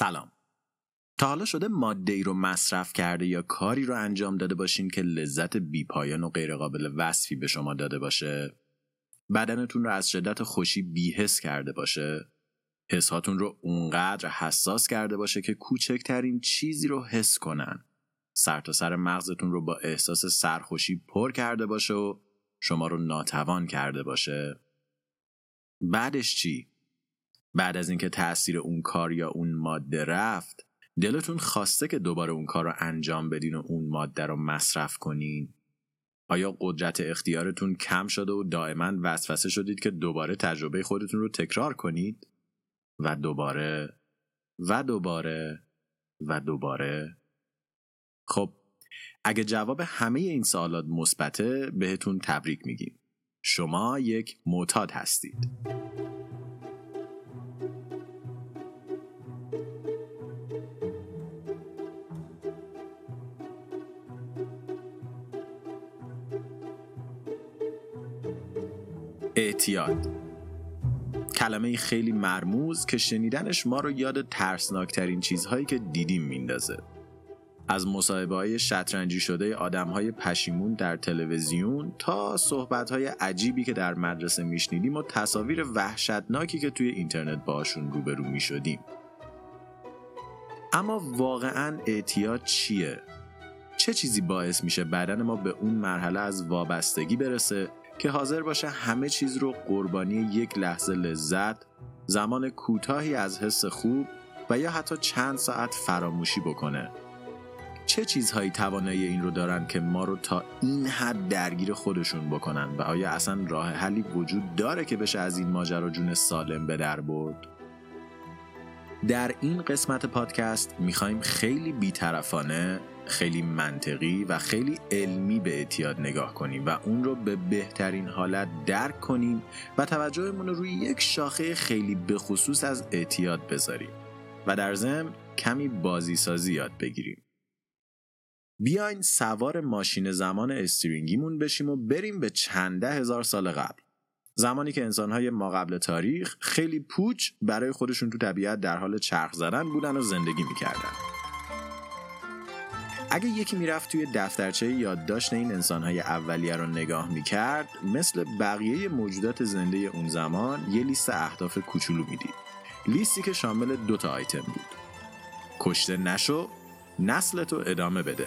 سلام. تا حالا شده ماده ای رو مصرف کرده یا کاری رو انجام داده باشین که لذت بیپایان و غیرقابل وصفی به شما داده باشه؟ بدنتون رو از شدت خوشی بیحس کرده باشه؟ حسهاتون رو اونقدر حساس کرده باشه که کوچکترین چیزی رو حس کنن. سر تا سر مغزتون رو با احساس سرخوشی پر کرده باشه و شما رو ناتوان کرده باشه. بعدش چی؟ بعد از اینکه تاثیر اون کار یا اون ماده رفت دلتون خواسته که دوباره اون کار رو انجام بدین و اون ماده رو مصرف کنین؟ آیا قدرت اختیارتون کم شده و دائما وسوسه شدید که دوباره تجربه خودتون رو تکرار کنید؟ و دوباره و دوباره و دوباره؟ خب اگه جواب همه این سوالات مثبته بهتون تبریک میگیم. شما یک معتاد هستید. اعتیاد. کلمه خیلی مرموز که شنیدنش ما رو یاد ترسناکترین چیزهایی که دیدیم میندازه. از مصاحبه های شطرنجی شده آدم های پشیمون در تلویزیون تا صحبت های عجیبی که در مدرسه میشنیدیم و تصاویر وحشتناکی که توی اینترنت باشون روبرو می‌شدیم. اما واقعا اعتیاد چیه؟ چه چیزی باعث میشه بدن ما به اون مرحله از وابستگی برسه؟ که حاضر باشه همه چیز رو قربانی یک لحظه لذت، زمان کوتاهی از حس خوب و یا حتی چند ساعت فراموشی بکنه. چه چیزهایی توانایی این رو دارن که ما رو تا این حد درگیر خودشون بکنن و آیا اصلا راه حلی وجود داره که بشه از این ماجرا جون سالم به در برد؟ در این قسمت پادکست می‌خوایم خیلی بیطرفانه خیلی منطقی و خیلی علمی به اعتیاد نگاه کنیم و اون رو به بهترین حالت درک کنیم و توجهمون رو روی یک شاخه خیلی بخصوص از اعتیاد بذاریم و در ضمن کمی بازی سازی یاد بگیریم. بیاین سوار ماشین زمان استرینگیمون بشیم و بریم به چنده هزار سال قبل. زمانی که انسانهای ما قبل تاریخ خیلی پوچ برای خودشون تو طبیعت در حال چرخ زدن بودن و زندگی می‌کردن. اگه یکی می‌رفت توی دفترچه یادداشت این انسانهای اولیه رو نگاه می‌کرد مثل بقیه موجودات زنده اون زمان یه لیست اهداف کوچولو می‌دید. لیستی که شامل دو تا آیتم بود. کشته نشو نسلتو ادامه بده.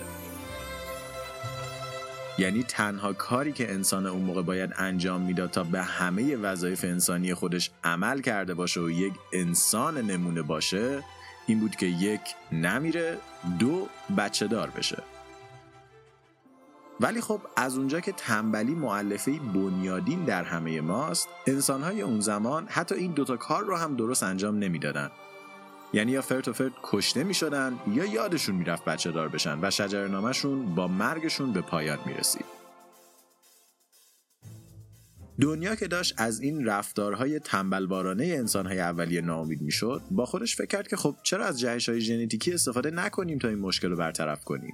یعنی تنها کاری که انسان اون موقع باید انجام می‌داد تا به همه وظایف انسانی خودش عمل کرده باشه و یک انسان نمونه باشه این بود که یک نمیره دو بچه دار بشه ولی خب از اونجا که تنبلی معلفه بنیادین در همه ماست انسانهای اون زمان حتی این دوتا کار رو هم درست انجام نمی‌دادن یعنی یا فرت و فرت کشته می شدن یا یادشون می‌رفت بچه دار بشن و شجرنامهشون با مرگشون به پایان می رسید. دنیا که داشت از این رفتارهای تنبلبارانه انسانهای اولیه ناامید می‌شد با خودش فکر کرد که خب چرا از جهش های ژنتیکی استفاده نکنیم تا این مشکل رو برطرف کنیم.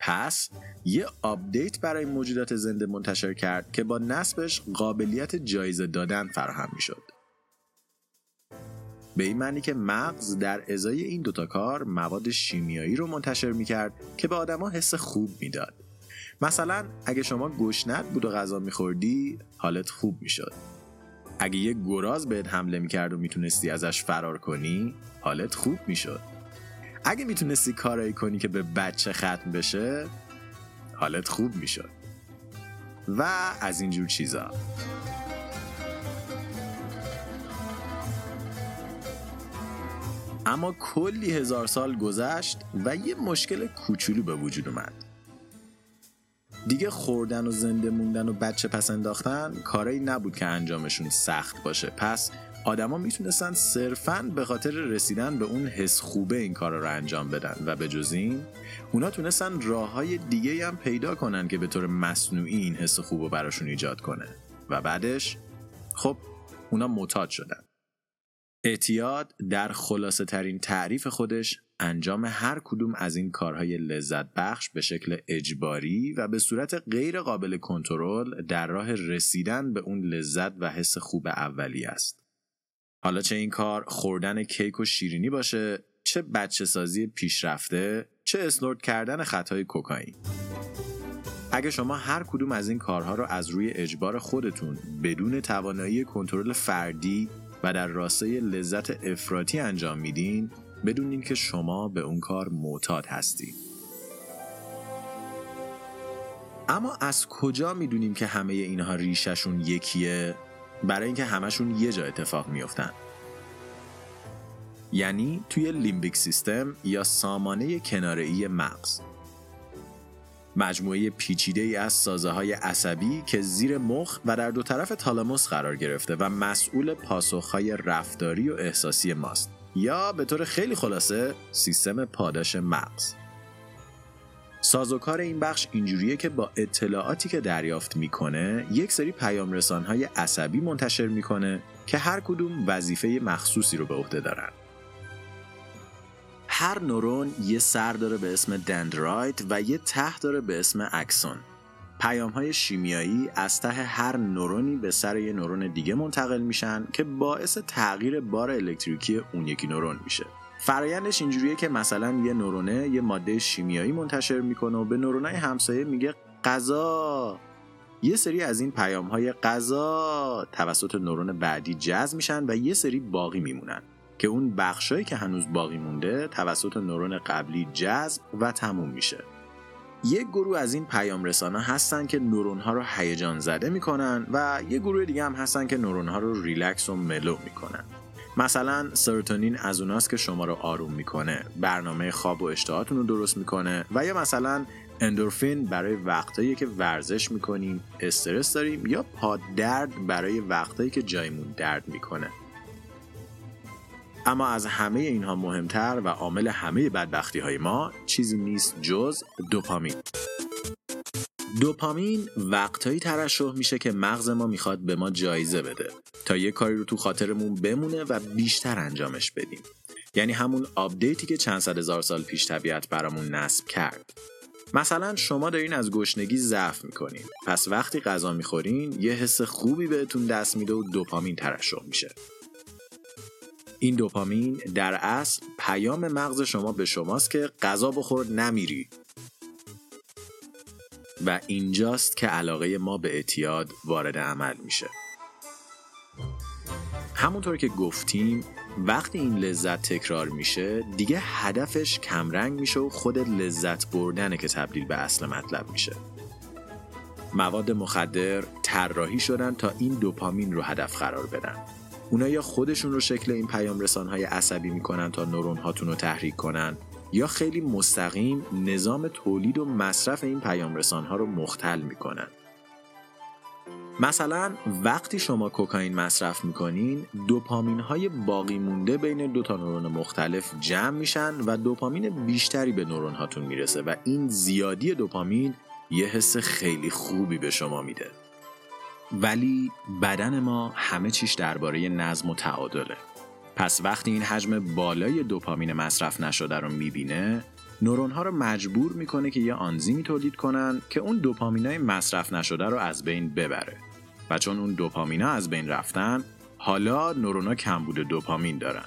پس یه update برای موجودات زنده منتشر کرد که با نصبش قابلیت جایزه دادن فراهم می‌شد. به این معنی که مغز در ازای این دوتا کار مواد شیمیایی رو منتشر می‌کرد که به آدما حس خوب می‌داد. مثلا اگه شما گشنت بود و غذا میخوردی حالت خوب می‌شد. اگه یه گراز بهت حمله می‌کرد و می‌تونستی ازش فرار کنی حالت خوب می‌شد. اگه می‌تونستی کارایی کنی که به بچه ختم بشه حالت خوب می‌شد. و از اینجور چیزا. اما کلی هزار سال گذشت و یه مشکل کوچولو به وجود اومد. دیگه خوردن و زنده موندن و بچه پس انداختن کارایی نبود که انجامشون سخت باشه. پس آدما می‌تونستن صرفا به خاطر رسیدن به اون حس خوبه این کارا رو انجام بدن. و به جز این اونا تونستن راه های دیگه هم پیدا کنن که به طور مصنوعی این حس خوب رو براشون ایجاد کنه. و بعدش خب اونا معتاد شدن. اعتیاد در خلاصه ترین تعریف خودش انجام هر کدوم از این کارهای لذت بخش به شکل اجباری و به صورت غیر قابل کنترل در راه رسیدن به اون لذت و حس خوب اولی است. حالا چه این کار خوردن کیک و شیرینی باشه چه بچه سازی پیشرفته چه اسنورد کردن خطای کوکائین اگه شما هر کدوم از این کارها رو از روی اجبار خودتون بدون توانایی کنترل فردی و در راستای لذت افراطی انجام میدین بدونین که شما به اون کار معتاد هستید اما از کجا می‌دونیم که همه اینها ریششون یکیه؟ برای اینکه همشون یه جا اتفاق میفتن یعنی توی لیمبیک سیستم یا سامانه کناره‌ای مغز. مجموعه پیچیده ای از سازه های عصبی که زیر مخ و در دو طرف تالاموس قرار گرفته و مسئول پاسخهای رفتاری و احساسی ماست. یا به طور خیلی خلاصه سیستم پاداش مغز. سازوکار این بخش اینجوریه که با اطلاعاتی که دریافت می‌کنه یک سری پیام های عصبی منتشر می‌کنه که هر کدوم وظیفه مخصوصی رو به عهده دارن. هر نورون یه سر داره به اسم دندرایت و یه ته داره به اسم اکسون. پیام های شیمیایی از ته هر نورونی به سر یه نورون دیگه منتقل میشن که باعث تغییر بار الکتریکی اون یکی نورون میشه. فرایندش اینجوریه که مثلا یه نورونه یه ماده شیمیایی منتشر می‌کنه و به نورونای همسایه میگه غذا. یه سری از این پیام های غذا توسط نورون بعدی جذب میشن و یه سری باقی میمونن. که اون بخشایی که هنوز باقی مونده توسط نورون قبلی جذب و تموم میشه. یک گروه از این پیام رسانه هستن که نورون ها رو هیجان زده می‌کنن و یه گروه دیگه هم هستن که نورون ها رو ریلکس و ملو می‌کنن. مثلا سروتونین از اوناست که شما رو آروم می‌کنه برنامه خواب و اشتهاتون رو درست می‌کنه و یا مثلا اندورفین برای وقتایی که ورزش می‌کنیم استرس داریم یا پادرد برای وقتایی که جایمون درد می‌کنه. اما از همه اینها مهمتر و عامل همه بدبختی های ما چیزی نیست جز دوپامین. دوپامین وقتهایی ترشح میشه که مغز ما می‌خواد به ما جایزه بده تا یه کاری رو تو خاطرمون بمونه و بیشتر انجامش بدیم. یعنی همون آپدیتی که چند صد هزار سال پیش طبیعت برامون نصب کرد. مثلا شما دارین از گشنگی ضعف می‌کنین. پس وقتی غذا می‌خورین یه حس خوبی بهتون دست میده و دوپامین ترشح میشه. این دوپامین در اصل پیام مغز شما به شماست که غذا بخور نمیری. و اینجاست که علاقه ما به اعتیاد وارد عمل میشه. همونطور که گفتیم وقتی این لذت تکرار میشه دیگه هدفش کمرنگ میشه و خود لذت بردنه که تبدیل به اصل مطلب میشه. مواد مخدر طراحی شدن تا این دوپامین رو هدف قرار بدن. اونا یا خودشون رو شکل این پیام های عصبی می‌کنن تا نورون هاتون رو تحریک کنن؟ یا خیلی مستقیم نظام تولید و مصرف این پیام ها رو مختل می‌کنن؟ مثلا وقتی شما کوکائین مصرف می‌کنین دوپامین های باقی مونده بین دو تا نورون مختلف جمع میشن و دوپامین بیشتری به نورون هاتون می‌رسه و این زیادی دوپامین یه حس خیلی خوبی به شما میده. ولی بدن ما همه چیش درباره نظم و تعادله. پس وقتی این حجم بالای دوپامین مصرف نشده رو می‌بینه نورون ها رو مجبور می‌کنه که یه آنزیمی تولید کنن که اون دوپامینای مصرف نشده رو از بین ببره. و چون اون دوپامینا از بین رفتن حالا نورونا کمبود دوپامین دارن.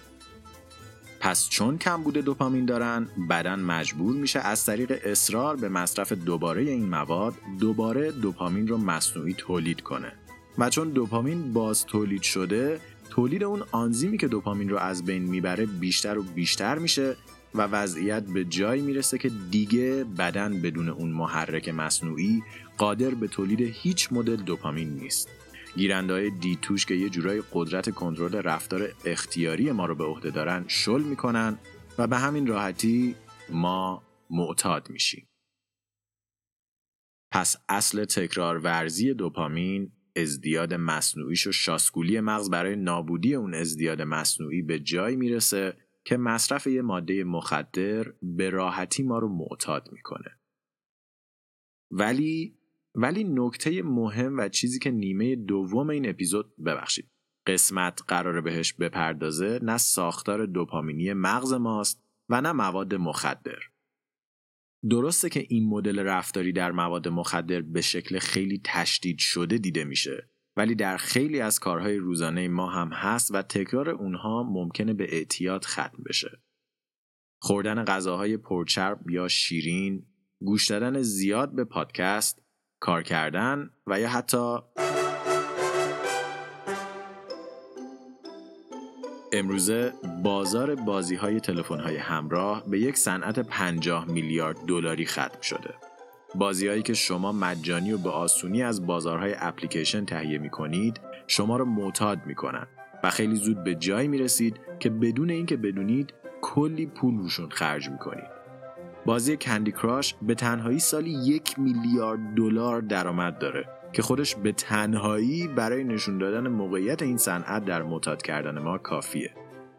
پس چون کمبود دوپامین دارن بدن مجبور میشه از طریق اصرار به مصرف دوباره این مواد دوباره دوپامین رو مصنوعی تولید کنه. و چون دوپامین باز تولید شده تولید اون آنزیمی که دوپامین رو از بین می‌بره بیشتر و بیشتر میشه و وضعیت به جایی می‌رسه که دیگه بدن بدون اون محرک مصنوعی قادر به تولید هیچ مدل دوپامین نیست. گیرنده های دیتوش که یه جورای قدرت کنترل رفتار اختیاری ما رو به عهده دارن شل می‌کنن و به همین راحتی ما معتاد میشیم پس اصل تکرار ورزی دوپامین ازدیاد مصنوعیش و شاسکولی مغز برای نابودی اون ازدیاد مصنوعی به جای می‌رسه که مصرف یه ماده مخدر به راحتی ما رو معتاد می‌کنه. ولی ولی نکته مهم و چیزی که نیمه دوم این اپیزود ببخشید قسمت قراره بهش بپردازه نه ساختار دوپامینی مغز ماست و نه مواد مخدر. درسته که این مدل رفتاری در مواد مخدر به شکل خیلی تشدید شده دیده میشه ولی در خیلی از کارهای روزانه ما هم هست و تکرار اونها ممکنه به اعتیاد ختم بشه. خوردن غذاهای پرچرب یا شیرین، گوش دادن زیاد به پادکست، کار کردن و یا حتی امروزه بازار بازی های تلفن های همراه به یک صنعت 50 میلیارد دلاری ختم شده. بازیهایی که شما مجانی و به آسونی از بازارهای اپلیکیشن تهیه می کنید شما را معتاد می کنند و خیلی زود به جایی می رسید که بدون اینکه بدونید کلی پول روشون خرج می کنید. بازی کندی کراش به تنهایی سالی یک میلیارد دلار درآمد داره که خودش به تنهایی برای نشون دادن موقعیت این صنعت در معتاد کردن ما کافیه.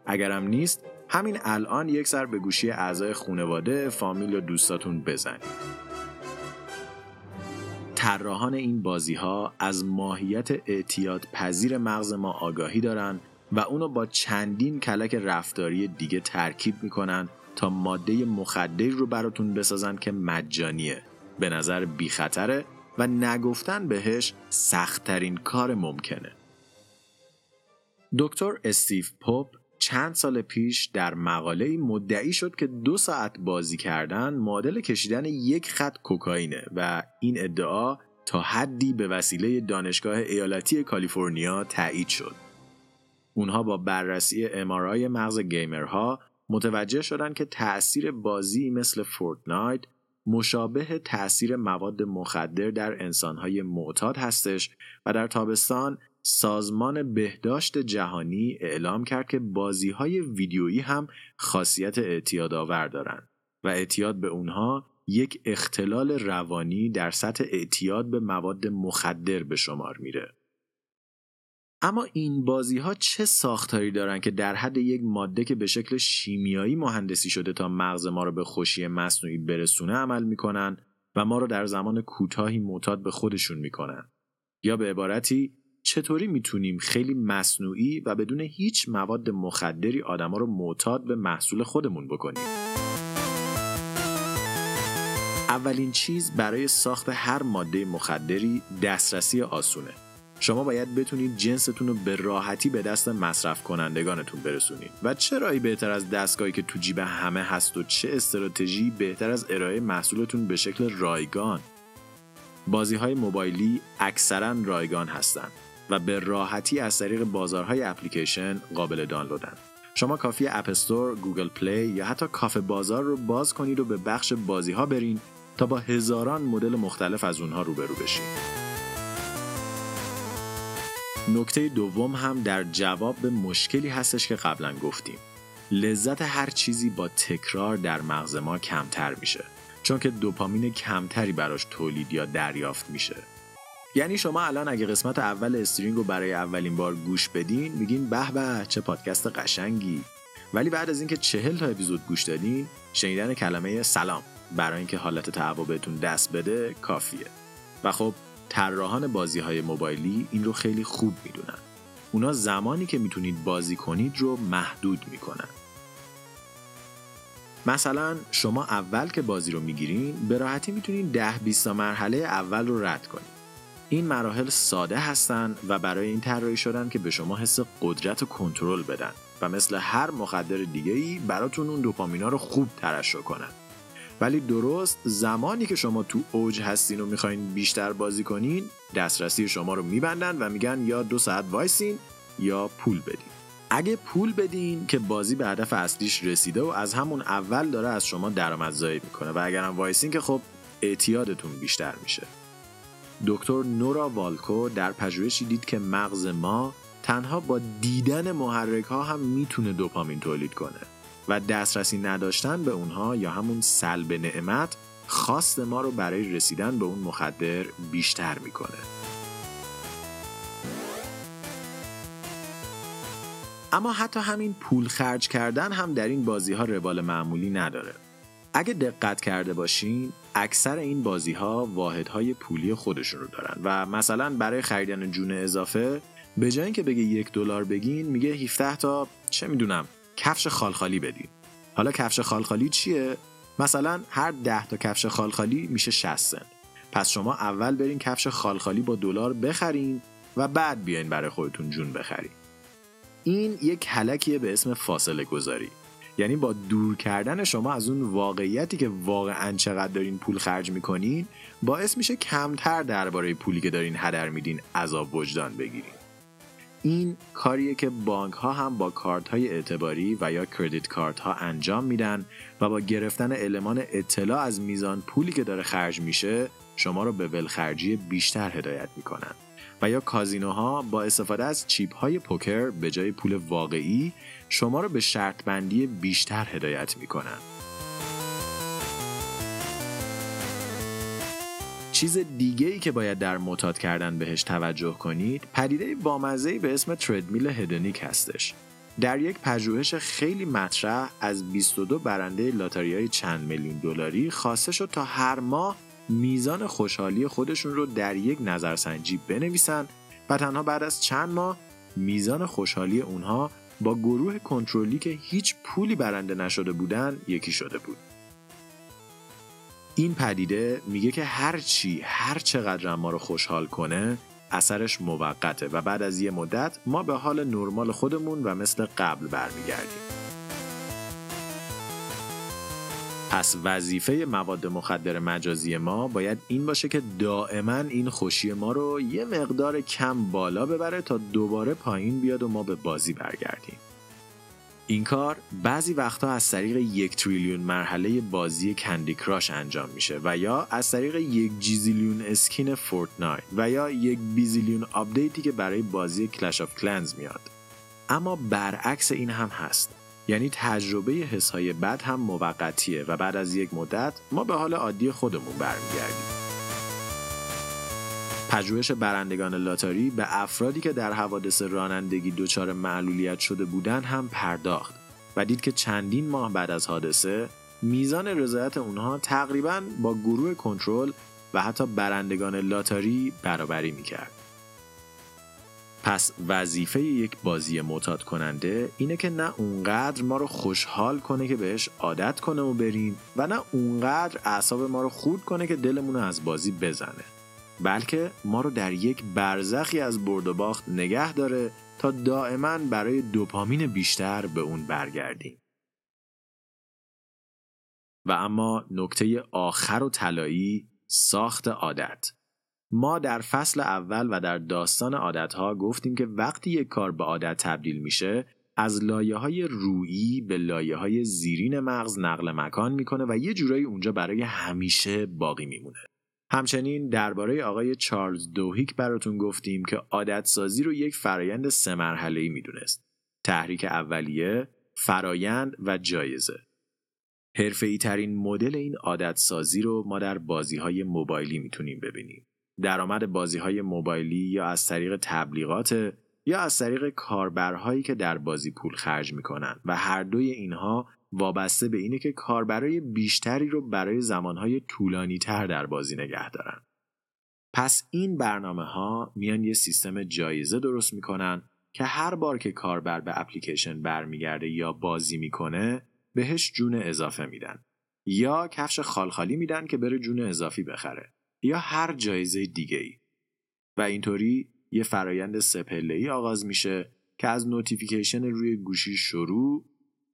اگرم نیست همین الان یک سر به گوشی اعضای خانواده، فامیل و دوستاتون بزنید. طراحان این بازی ها از ماهیت اعتیاد پذیر مغز ما آگاهی دارن و اونو با چندین کلک رفتاری دیگه ترکیب می‌کنن تا ماده مخدری رو براتون بسازن که مجانیه به نظر بی خطره و نگفتن بهش سختترین کار ممکنه دکتر استیو پوپ چند سال پیش در مقاله مدعی شد که دو ساعت بازی کردن معادل کشیدن یک خط کوکائینه و این ادعا تا حدی به وسیله دانشگاه ایالتی کالیفرنیا تایید شد. اونها با بررسی MRI مغز گیمرها متوجه شدند که تأثیر بازی مثل Fortnite مشابه تأثیر مواد مخدر در انسانهای معتاد هستش و در تابستان سازمان بهداشت جهانی اعلام کرد که بازی های ویدیویی هم خاصیت اعتیاد آور دارند و اعتیاد به اونها یک اختلال روانی در سطح اعتیاد به مواد مخدر به شمار میره. اما این بازی ها چه ساختاری دارن که در حد یک ماده که به شکل شیمیایی مهندسی شده تا مغز ما رو به خوشی مصنوعی برسونه عمل می‌کنن و ما رو در زمان کوتاهی معتاد به خودشون می‌کنن؟ یا به عبارتی چطوری می‌تونیم خیلی مصنوعی و بدون هیچ مواد مخدری آدما رو معتاد به محصول خودمون بکنیم؟ اولین چیز برای ساخت هر ماده مخدری دسترسی آسونه. شما باید بتونید جنستون رو به راحتی به دست مصرف کنندگانتون برسونید و چه رایی بهتر از دستگاهی که تو جیب همه هست و چه استراتژی بهتر از ارائه محصولتون به شکل رایگان بازی های موبایلی اکثرا رایگان هستند و به راحتی از طریق بازارهای اپلیکیشن قابل دانلودن. شما کافی App Store، Google Play یا حتی کافه بازار رو باز کنید و به بخش بازی ها برین تا با هزاران مدل مختلف از اونها روبرو بشید. نکته دوم هم در جواب به مشکلی هستش که قبلا گفتیم. لذت هر چیزی با تکرار در مغز ما کمتر میشه چون که دوپامین کمتری براش تولید یا دریافت میشه. یعنی شما الان اگه قسمت اول استرینگ رو برای اولین بار گوش بدین میگین به به چه پادکست قشنگی. ولی بعد از اینکه چهل تا اپیزود گوش دادین شنیدن کلمه سلام برای اینکه حالت تهوع بهتون دست بده کافیه. و خب طراحان بازی های موبایلی این رو خیلی خوب می‌دونن. اونا زمانی که می‌تونید بازی کنید رو محدود می‌کنن. مثلا شما اول که بازی رو می‌گیرین به راحتی می‌تونین ده 20 مرحله اول رو رد کنید. این مراحل ساده هستند و برای این طراحی شدن که به شما حس قدرت و کنترل بدن و مثل هر مخدر دیگه ای براتون اون دوپامینا رو خوب ترشح کنن. ولی درست زمانی که شما تو اوج هستین و می‌خواین بیشتر بازی کنین دسترسی شما رو میبندن و میگن یا دو ساعت وایسین یا پول بدین. اگه پول بدین که بازی به هدف اصلیش رسیده و از همون اول داره از شما درآمدزایی می‌کنه و اگرم وایسین که خب اعتیادتون بیشتر میشه. دکتر نورا والکو در پژوهشی دید که مغز ما تنها با دیدن محرک ها هم می‌تونه دوپامین تولید کنه. و دسترسی نداشتن به اونها یا همون سلب نعمت خواست ما رو برای رسیدن به اون مخدر بیشتر می‌کنه. اما حتی همین پول خرج کردن هم در این بازی ها روال معمولی نداره. اگه دقت کرده باشین اکثر این بازی ها واحد های پولی خودشون رو دارن و مثلا برای خریدن جون اضافه به جای اینکه بگه یک دلار بگین میگه 17 تا چه می‌دونم کفش خالخالی بدین حالا کفش خالخالی چیه؟ مثلا هر 10 تا کفش خالخالی میشه 60 سنت. پس شما اول برین کفش خالخالی با دلار بخرین و بعد بیاین برای خودتون جون بخرید این یک کلکیه به اسم فاصله گذاری. یعنی با دور کردن شما از اون واقعیتی که واقعا چقدر دارین پول خرج می‌کنین باعث میشه کمتر درباره پولی که دارین هدر میدین عذاب وجدان بگیرین. این کاریه که بانک ها هم با کارت های اعتباری و یا کردیت کارت ها انجام میدن و با گرفتن المان اطلاع از میزان پولی که داره خرج میشه شما رو به ولخرجی بیشتر هدایت می‌کنن. و یا کازینوها با استفاده از چیپ های پوکر به جای پول واقعی شما رو به شرط بندی بیشتر هدایت می‌کنن. چیز دیگه ای که باید در معتاد کردن بهش توجه کنید پدیده بامزه به اسم تردمیل هدونیک هستش در یک پژوهش خیلی مطرح از 22 برنده لاتاری های چند میلیون دلاری خواسته شد تا هر ماه میزان خوشحالی خودشون رو در یک نظرسنجی بنویسن و تنها بعد از چند ماه میزان خوشحالی اونها با گروه کنترلی که هیچ پولی برنده نشده بودن یکی شده بود. این پدیده میگه که هر چی هر چقدر ما رو خوشحال کنه اثرش موقته و بعد از یه مدت ما به حال نرمال خودمون و مثل قبل برمیگردیم. پس وظیفه مواد مخدر مجازی ما باید این باشه که دائما این خوشی ما رو یه مقدار کم بالا ببره تا دوباره پایین بیاد و ما به بازی برگردیم. این کار بعضی وقتا از طریق یک تریلیون مرحله بازی Candy Crush انجام میشه و یا از طریق یک gazillion skin Fortnite و یا یک bazillion update ی که برای بازی Clash of Clans میاد. اما برعکس این هم هست. یعنی تجربه حسهای بد هم موقتیه و بعد از یک مدت ما به حال عادی خودمون برمیگردیم. پژوهش برندگان لاتاری به افرادی که در حوادث رانندگی دچار معلولیت شده بودند هم پرداخت و دید که چندین ماه بعد از حادثه میزان رضایت اونها تقریبا با گروه کنترل و حتی برندگان لاتاری برابری می‌کرد. پس وظیفه یک بازی معتاد کننده اینه که نه اونقدر ما رو خوشحال کنه که بهش عادت کنه و بریم و نه اونقدر اعصاب ما رو خورد کنه که دلمون رو از بازی بزنه بلکه ما رو در یک برزخی از برد و باخت نگه داره تا دائما برای دوپامین بیشتر به اون برگردیم و اما نکته آخر و طلایی ساخت عادت ما در فصل اول و در داستان عادتها گفتیم که وقتی یک کار به عادت تبدیل میشه از لایه های رویی به لایه های زیرین مغز نقل مکان می‌کنه و یه جورایی اونجا برای همیشه باقی میمونه. همچنین درباره آقای چارلز دوهیک براتون گفتیم که عادت سازی رو یک فرایند سه مرحله ای می‌دونست. تحریک اولیه، فرایند و جایزه. حرفه‌ای ترین مدل این عادت سازی رو ما در بازی های موبایلی می‌تونیم ببینیم. درآمد بازی های موبایلی یا از طریق تبلیغات یا از طریق کاربرهایی که در بازی پول خرج می‌کنن و هر دوی اینها وابسته به اینه که کاربرای بیشتری رو برای زمانهای طولانی تر در بازی نگه دارن. پس این برنامه ها میان یه سیستم جایزه درست می‌کنن که هر بار که کاربر به اپلیکیشن برمیگرده یا بازی می‌کنه بهش جون اضافه میدن. یا کفش خالخالی میدن که بره جون اضافی بخره. یا هر جایزه دیگه ای و اینطوری یه فرایند سه پله ای آغاز میشه که از notification روی گوشی شروع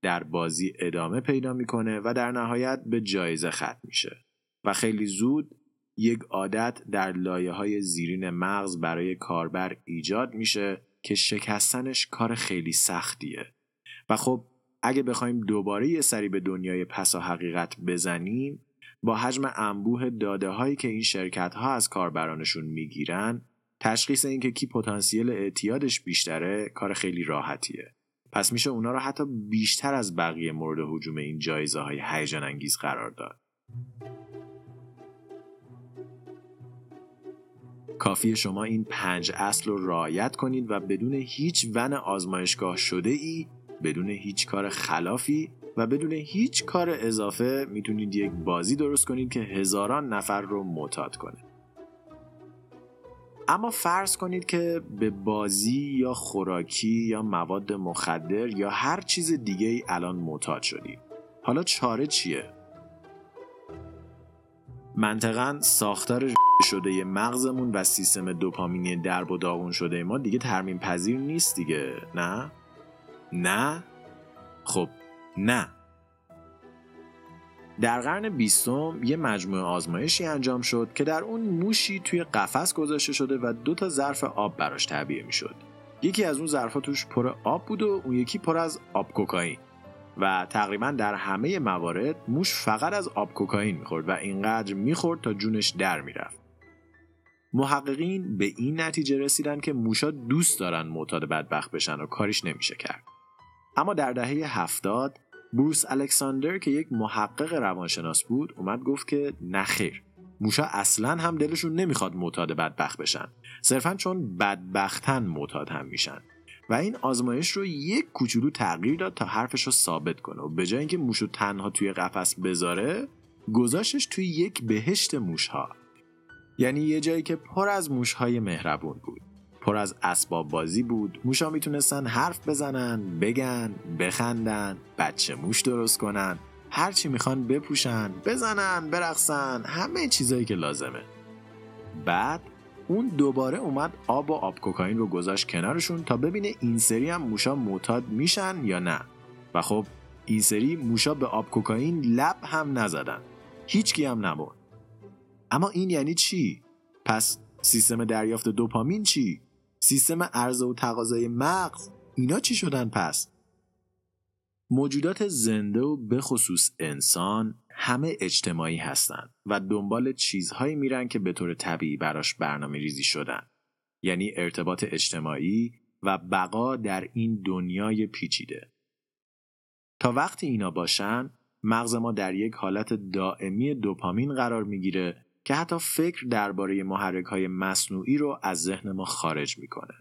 در بازی ادامه پیدا می‌کنه و در نهایت به جایزه ختم میشه. و خیلی زود یک عادت در لایه های زیرین مغز برای کاربر ایجاد میشه که شکستنش کار خیلی سختیه. و خب اگه بخوایم دوباره یه سری به دنیای پسا حقیقت بزنیم با حجم انبوه داده هایی که این شرکت ها از کاربرانشون می‌گیرن تشخیص اینکه کی پتانسیل اعتیادش بیشتره کار خیلی راحتیه. پس میشه اونا رو حتی بیشتر از بقیه مورد حجوم این جایزه های هیجان انگیز قرار داد. کافی شما این پنج اصل رو رعایت کنید و بدون هیچ ون آزمایشگاه شده ای بدون هیچ کار خلافی و بدون هیچ کار اضافه می‌تونید یک بازی درست کنید که هزاران نفر رو معتاد کنه. اما فرض کنید که به بازی یا خوراکی یا مواد مخدر یا هر چیز دیگه ای الان معتاد شدید حالا چاره چیه؟ منطقا ساختار شده مغزمون و سیستم دوپامینی درب و داغون شده ما دیگه ترمیم پذیر نیست دیگه نه؟ نه؟ خب نه در قرن بیستم یه مجموعه آزمایشی انجام شد که در اون موشی توی قفس گذاشته شده و دو تا ظرف آب براش تعبیه می‌شد. یکی از اون ظرفا توش پر آب بود و اون یکی پر از آب کوکائین و تقریبا در همه موارد موش فقط از آب کوکائین می‌خورد و اینقدر می‌خورد تا جونش در می‌رفت. محققین به این نتیجه رسیدن که موشا دوست دارن معتاد بدبخت بشن و کاریش نمیشه کرد. اما در دهه هفتاد بروس الکساندر که یک محقق روانشناس بود اومد گفت که نخیر موشا اصلا هم دلشون نمی‌خواد معتاد بدبخت بشن. صرفا چون بدبختن معتاد هم میشن. و این آزمایش رو یک کوچولو تغییر داد تا حرفش رو ثابت کنه و به جای اینکه موشو تنها توی قفس بذاره گذاشتش توی یک بهشت موشها. یعنی یه جایی که پر از موشهای مهربون بود. پر از اسباب بازی بود. موشا می‌تونستن حرف بزنن بگن بخندن بچه موش درست کنن. هرچی می‌خوان بپوشن بزنن برقصن همه چیزایی که لازمه. بعد اون دوباره اومد آب و آب کوکائین رو گذاشت کنارشون تا ببینه این سری هم موشا معتاد میشن یا نه. و خب این سری موشا به آب کوکائین لب هم نزدن. هیچکی هم نمرد اما این یعنی چی؟ پس سیستم دریافت دوپامین چی؟ سیستم عرضه و تقاضای مغز اینا چی شدن پس؟ موجودات زنده و به خصوص انسان همه اجتماعی هستند و دنبال چیزهایی میرن که به طور طبیعی براش برنامه ریزی شدن. یعنی ارتباط اجتماعی و بقا در این دنیای پیچیده. تا وقتی اینا باشن مغز ما در یک حالت دائمی دوپامین قرار می‌گیره که حتی فکر درباره محرک های مصنوعی رو از ذهن ما خارج می‌کنه.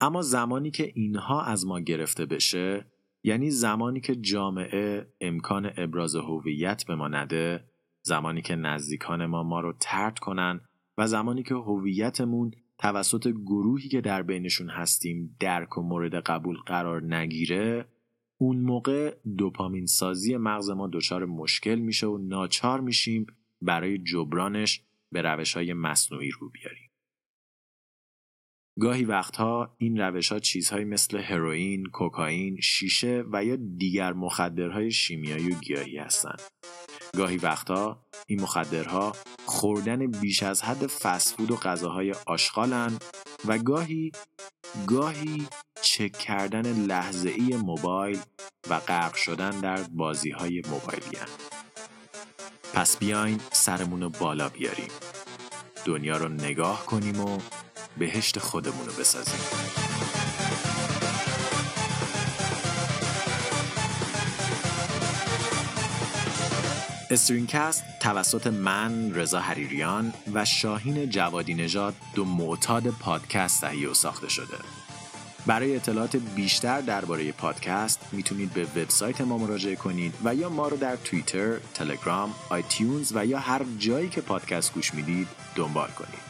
اما زمانی که اینها از ما گرفته بشه یعنی زمانی که جامعه امکان ابراز هویت به ما نده زمانی که نزدیکان ما ما رو ترد کنن و زمانی که هویتمون توسط گروهی که در بینشون هستیم درک و مورد قبول قرار نگیره اون موقع دوپامین سازی مغز ما دچار مشکل میشه و ناچار میشیم برای جبرانش به روش های مصنوعی رو بیاریم. گاهی وقتها این روش ها چیزهایی مثل هروئین، کوکائین، شیشه و یا دیگر مخدرهای شیمیایی و گیاهی هستند. گاهی وقتها این مخدرها خوردن بیش از حد فسفود و غذاهای آشغالن و گاهی گاهی چک کردن لحظه ای موبایل و غرق شدن در بازی های موبایلی پس بیاین سرمون رو بالا بیاریم. دنیا رو نگاه کنیم و بهشت خودمون رو بسازیم. استرینکست توسط من رضا حریریان و شاهین جوادی نژاد دو معتاد پادکست تهیه و ساخته شده. برای اطلاعات بیشتر درباره پادکست می‌تونید به وبسایت ما مراجعه کنید و یا ما رو در توییتر، تلگرام، آیتیونز و یا هر جایی که پادکست گوش می‌دید دنبال کنید.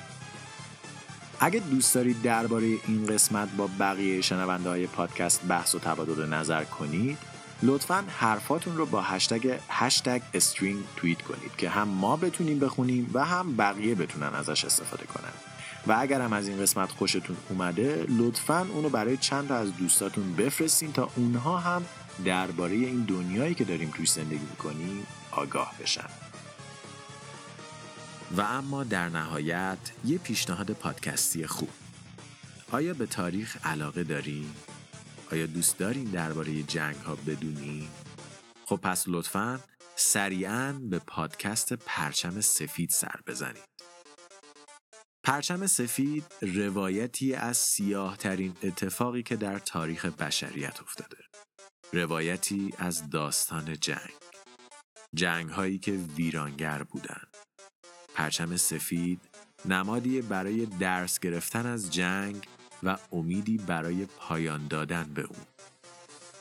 اگه دوست دارید درباره این قسمت با بقیه شنونده های پادکست بحث و تبادل نظر کنید لطفا حرفاتون رو با هشتگ هشتگ استرینگ توییت کنید که هم ما بتونیم بخونیم و هم بقیه بتونن ازش استفاده کنن و اگر هم از این قسمت خوشتون اومده لطفا اونو برای چند تا از دوستاتون بفرستین تا اونها هم درباره این دنیایی که داریم توش زندگی می‌کنیم آگاه بشن و اما در نهایت یه پیشنهاد پادکستی خوب آیا به تاریخ علاقه دارین؟ آیا دوست دارین درباره جنگ ها بدونین؟ خب پس لطفا سریعا به پادکست پرچم سفید سر بزنید پرچم سفید روایتی از سیاه ترین اتفاقی که در تاریخ بشریت افتاده. روایتی از داستان جنگ. جنگ هایی که ویرانگر بودند. پرچم سفید نمادی برای درس گرفتن از جنگ و امیدی برای پایان دادن به اون.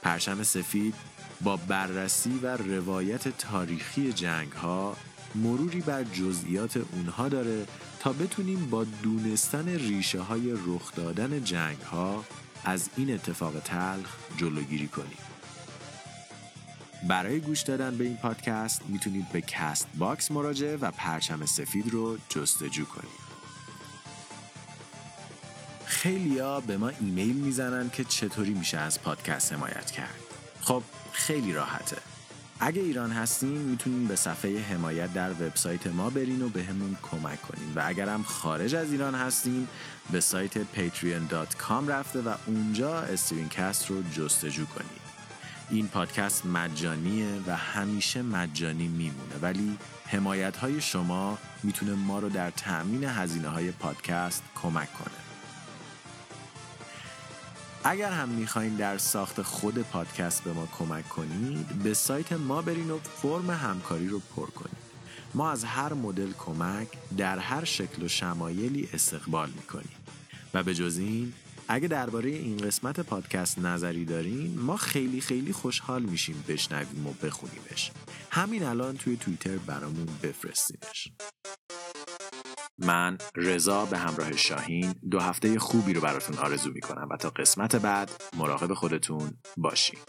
پرچم سفید با بررسی و روایت تاریخی جنگ ها مروری بر جزئیات اونها داره تا بتونیم با دونستن ریشه های رخ دادن جنگ ها از این اتفاق تلخ جلوگیری کنیم. برای گوش دادن به این پادکست می‌تونید به Castbox مراجعه و پرچم سفید رو جستجو کنید. خیلیا به ما ایمیل می‌زنن که چطوری میشه از پادکست حمایت کرد. خب خیلی راحته. اگه ایران هستین می‌تونین به صفحه حمایت در وبسایت ما برین و بهمون به کمک کنین. و اگرم خارج از ایران هستین به سایت patreon.com رفته و اونجا استرینکست رو جستجو کنید این پادکست مجانیه و همیشه مجانی میمونه. ولی حمایت های شما می‌تونه ما رو در تأمین هزینه های پادکست کمک کنه. اگر هم می‌خواین در ساخت خود پادکست به ما کمک کنید به سایت ما برین و فرم همکاری رو پر کنید. ما از هر مدل کمک در هر شکل و شمایلی استقبال می‌کنیم. و به جز این اگه درباره این قسمت پادکست نظری دارین ما خیلی خیلی خوشحال میشیم بشنویم و بخونیمش. همین الان توی توییتر برامون بفرستینش. من رضا به همراه شاهین دو هفته خوبی رو براتون آرزو می‌کنم و تا قسمت بعد مراقب خودتون باشین.